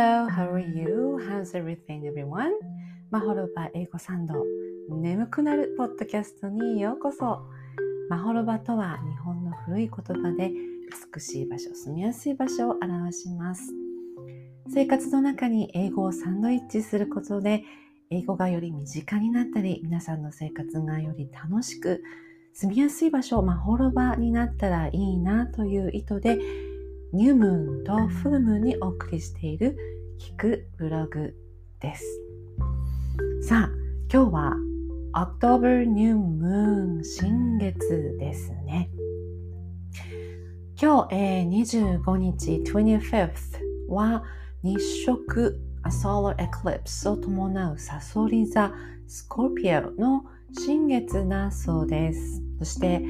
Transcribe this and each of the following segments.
Hello, how are you? How's everything, everyone? マホロバ英語サンド眠くなるポッドキャストにようこそ。マホロバとは日本の古い言葉で美しい場所、住みやすい場所を表します。生活の中に英語をサンドイッチすることで英語がより身近になったり皆さんの生活がより楽しく住みやすい場所、マホロバになったらいいなという意図でニュームーンとフルムーンにお送りしている聞くブログです。さあ、今日は October New Moon 新月ですね。今日、えー、25日 25th は日食 A Solar Eclipse を伴うサソリ座スコーピオの新月だそうです。そして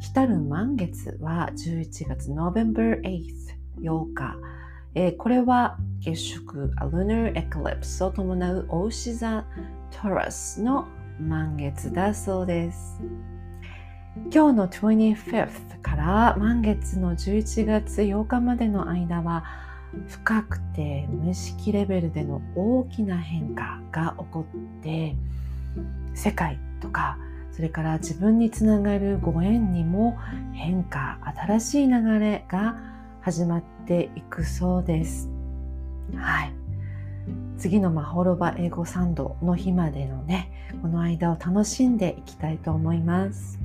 来たる満月は11月 November 8th 8日、えー、これは月食 A Lunar Eclipse を伴うお牛座 Taurus の満月だそうです。今日の 25th から満月の11月8日までの間は深くて無意識レベルでの大きな変化が起こって世界とかそれから自分につながるご縁にも変化新しい流れが始まっていくそうです。はい。次のまほろば英語サンドの日までのねこの間を楽しんでいきたいと思います。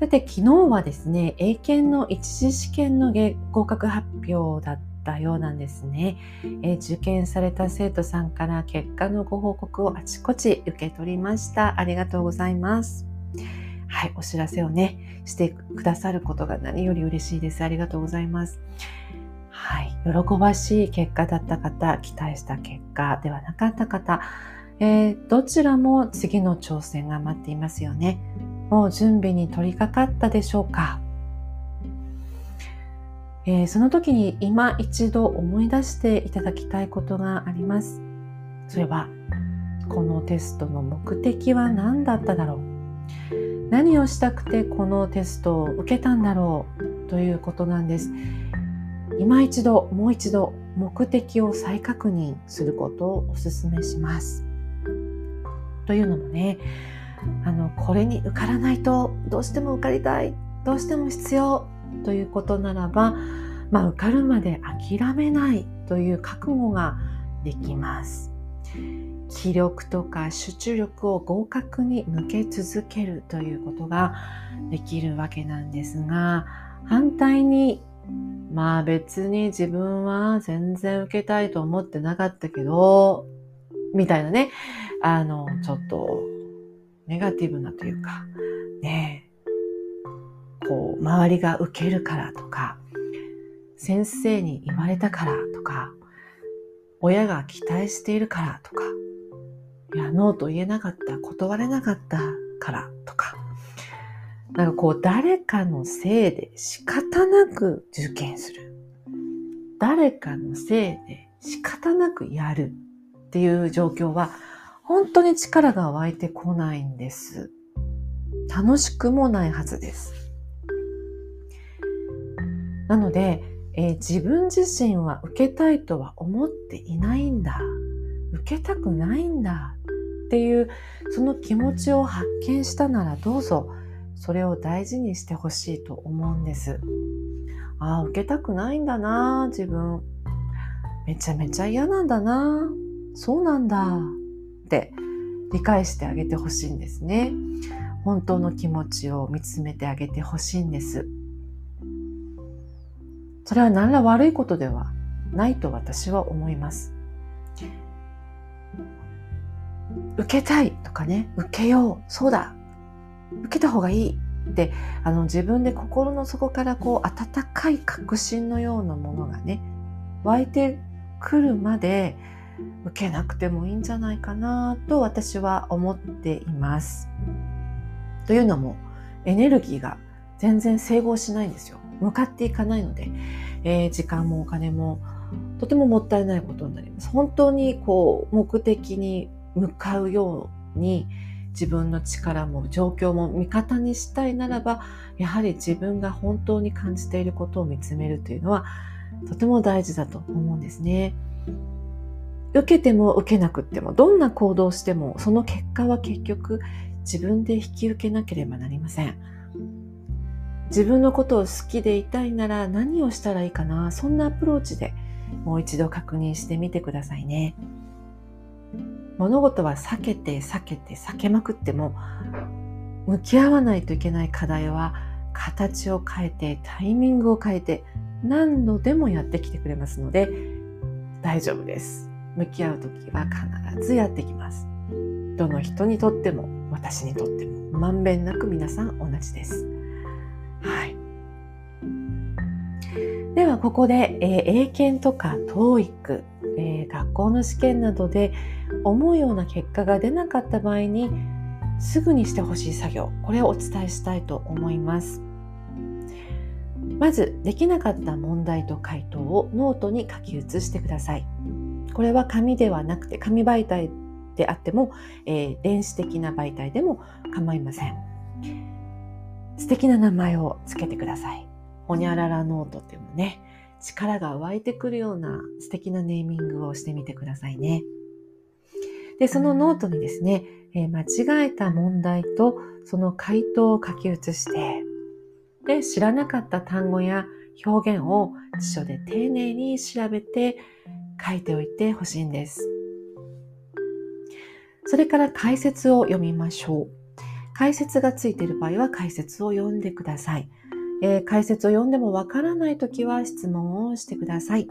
さて昨日はですね英検の一次試験の合格発表だったったようなんですね、えー、受験された生徒さんから結果のご報告をあちこち受け取りました。ありがとうございます。はいお知らせをねしてくださることが何より嬉しいです。ありがとうございます。はい喜ばしい結果だった方期待した結果ではなかった方えー、どちらも次の挑戦が待っていますよね。もう準備に取り掛かったでしょうか？えー、その時に今一度思い出していただきたいことがあります。それは、このテストの目的は何だっただろう何をしたくてこのテストを受けたんだろうということなんです。今一度、もう一度目的を再確認することをお勧めします。というのもね、あの、これに受からないとどうしても受かりたい、どうしても必要ということならば、まあ、受かるまで諦めないという覚悟ができます。気力とか集中力を合格に向け続けるということができるわけなんですが反対にまあ別に自分は全然受けたいと思ってなかったけどみたいなねあのちょっとネガティブなというかねこう、周りが受けるからとか、先生に言われたからとか、親が期待しているからとか、いや、ノーと言えなかった、断れなかったからとか、なんかこう、誰かのせいで仕方なく受験する。誰かのせいで仕方なくやるっていう状況は、本当に力が湧いてこないんです。楽しくもないはずです。なので、えー、自分自身は受けたいとは思っていないんだ。受けたくないんだっていうその気持ちを発見したならどうぞそれを大事にしてほしいと思うんです。ああ、受けたくないんだな、自分。めちゃめちゃ嫌なんだな。そうなんだ。って理解してあげてほしいんですね。本当の気持ちを見つめてあげてほしいんです。それは何ら悪いことではないと私は思います。受けたいとかね、受けよう、そうだ、受けた方がいいってあの自分で心の底からこう温かい確信のようなものがね湧いてくるまで受けなくてもいいんじゃないかなと私は思っています。というのもエネルギーが全然整合しないんですよ。向かっていかないので、えー、時間もお金もとてももったいないことになります。本当にこう目的に向かうように自分の力も状況も味方にしたいならばやはり自分が本当に感じていることを見つめるというのはとても大事だと思うんですね。受けても受けなくってもどんな行動をしてもその結果は結局自分で引き受けなければなりません。自分のことを好きでいたいなら何をしたらいいかな？そんなアプローチでもう一度確認してみてくださいね。物事は避けて避けて避けまくっても向き合わないといけない課題は形を変えてタイミングを変えて何度でもやってきてくれますので大丈夫です。向き合う時は必ずやってきます。どの人にとっても私にとってもまんべんなく皆さん同じです。はい。ではここで、えー、英検とか TOEIC、えー、学校の試験などで思うような結果が出なかった場合にすぐにしてほしい作業これをお伝えしたいと思います。まずできなかった問題と解答をノートに書き写してください。これは紙ではなくて紙媒体であっても、えー、電子的な媒体でも構いません。素敵な名前をつけてくださいほにゃららノートっていうのね力が湧いてくるような素敵なネーミングをしてみてくださいねでそのノートにですねえー、間違えた問題とその回答を書き写してで知らなかった単語や表現を辞書で丁寧に調べて書いておいてほしいんです。それから解説を読みましょう。解説がついている場合は解説を読んでください。えー、解説を読んでもわからないときは質問をしてください。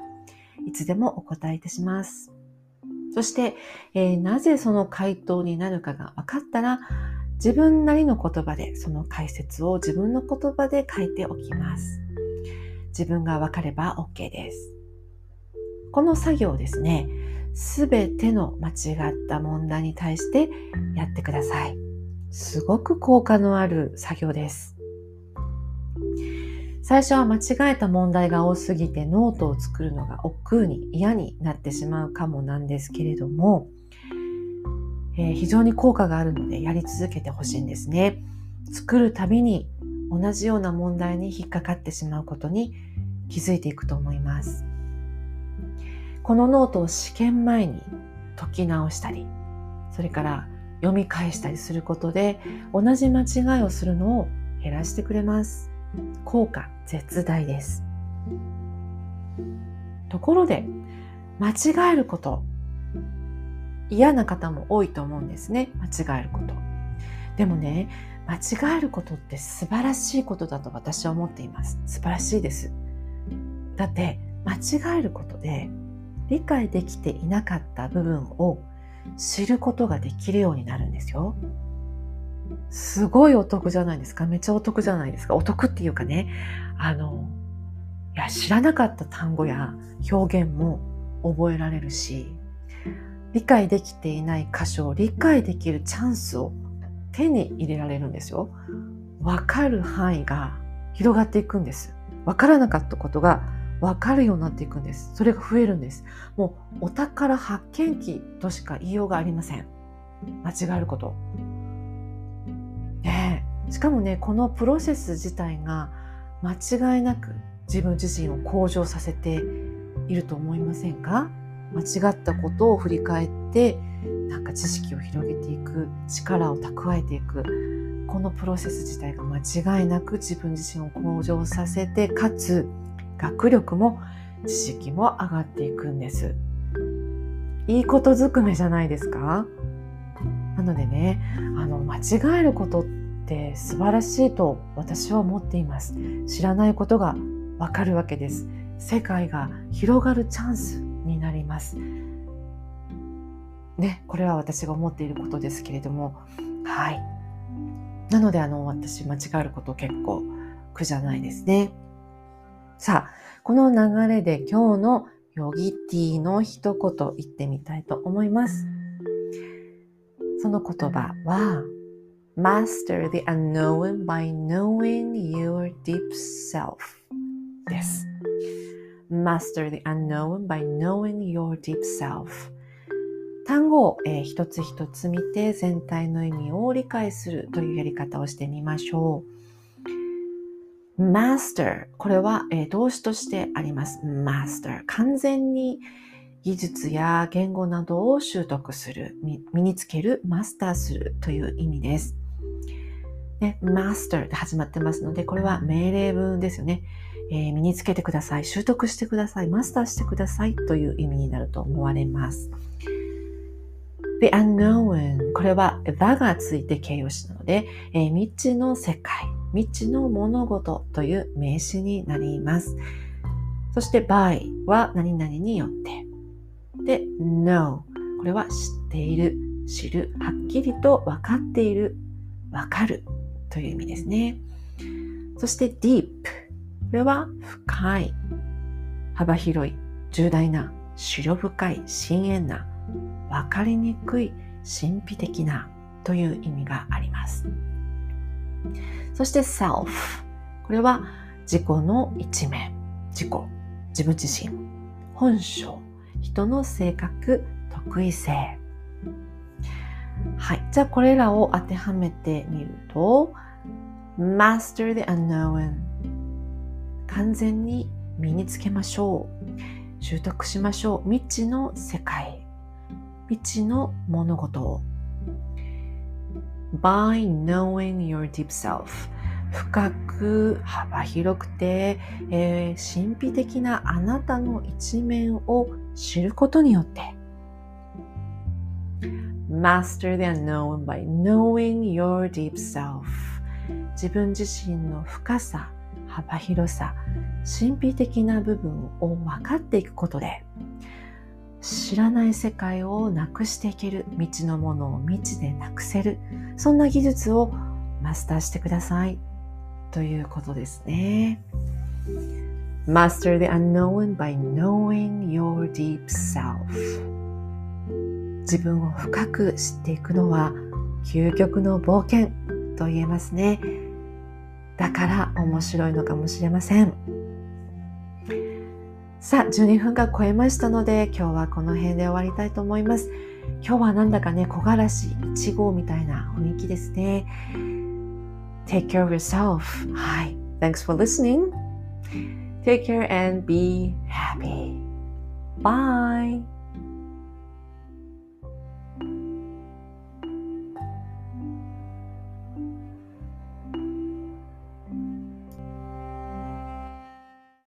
いつでもお答えいたします。そして、えー、なぜその回答になるかが分かったら、自分なりの言葉でその解説を自分の言葉で書いておきます。自分が分かれば OK です。この作業ですね、すべての間違った問題に対してやってください。すごく効果のある作業です。最初は間違えた問題が多すぎてノートを作るのが億劫に嫌になってしまうかもなんですけれども、えー、非常に効果があるのでやり続けてほしいんですね。作るたびに同じような問題に引っかかってしまうことに気づいていくと思います。このノートを試験前に解き直したり、それから読み返したりすることで同じ間違いをするのを減らしてくれます。効果絶大です。ところで、間違えること、嫌な方も多いと思うんですね。間違えること。でもね、間違えることって素晴らしいことだと私は思っています。素晴らしいです。だって、間違えることで理解できていなかった部分を知ることができるようになるんですよ。すごいお得じゃないですか。めっちゃお得じゃないですか。お得っていうかね、あの、いや、知らなかった単語や表現も覚えられるし、理解できていない箇所を理解できるチャンスを手に入れられるんですよ。わかる範囲が広がっていくんです。わからなかったことがわかるようになっていくんです。それが増えるんです。もうお宝発見器としか言いようがありません。間違えること。しかもねこのプロセス自体が間違いなく自分自身を向上させていると思いませんか？間違ったことを振り返ってなんか知識を広げていく力を蓄えていくこのプロセス自体が間違いなく自分自身を向上させてかつ学力も知識も上がっていくんです。いいことずくめじゃないですか？なのでねあの間違えることってって素晴らしいと私は思っています。知らないことがわかるわけです。世界が広がるチャンスになります。ねこれは私が思っていることですけれども。はい。なのであの私間違えること結構苦じゃないですね。さあこの流れで今日のヨギティの一言言ってみたいと思いますその言葉は Master the unknown by knowing your deep self です。Master the unknown by knowing your deep self 単語を、えー、一つ一つ見て全体の意味を理解するというやり方をしてみましょう。Master これは、えー、動詞としてあります。Master 完全に技術や言語などを習得する。身につけるマスターするという意味です。ね、master で始まってますのでこれは命令文ですよね、えー、身につけてください。習得してください。マスターしてくださいという意味になると思われます。The unknown これは the がついて形容詞なので、えー、未知の世界。未知の物事という名詞になります。そして by は何々によって。で、know これは知っている、知る、はっきりと分かっている、分かるという意味ですね。そして deep これは深い、幅広い、重大な、白深い、深遠な、分かりにくい、神秘的なという意味があります。そして self。これは自己の一面。自己。自分自身。本性。人の性格、得意性。はい。じゃあこれらを当てはめてみると、master the unknown。完全に身につけましょう。習得しましょう。未知の世界。未知の物事を by knowing your deep self 深く幅広くて、えー、神秘的なあなたの一面を知ることによって Master the unknown by knowing your deep self 自分自身の深さ幅広さ神秘的な部分を分かっていくことで知らない世界をなくしていける未知のものを未知でなくせる。そんな技術をマスターしてください。ということですね。Master the unknown by knowing your deep self. 自分を深く知っていくのは究極の冒険と言えますね。だから面白いのかもしれません。さあ、12分が超えましたので、今日はこの辺で終わりたいと思います。今日はなんだかね、木枯らし1号みたいな雰囲気ですね。Take care of yourself. はい。Thanks for listening. Take care and be happy. Bye.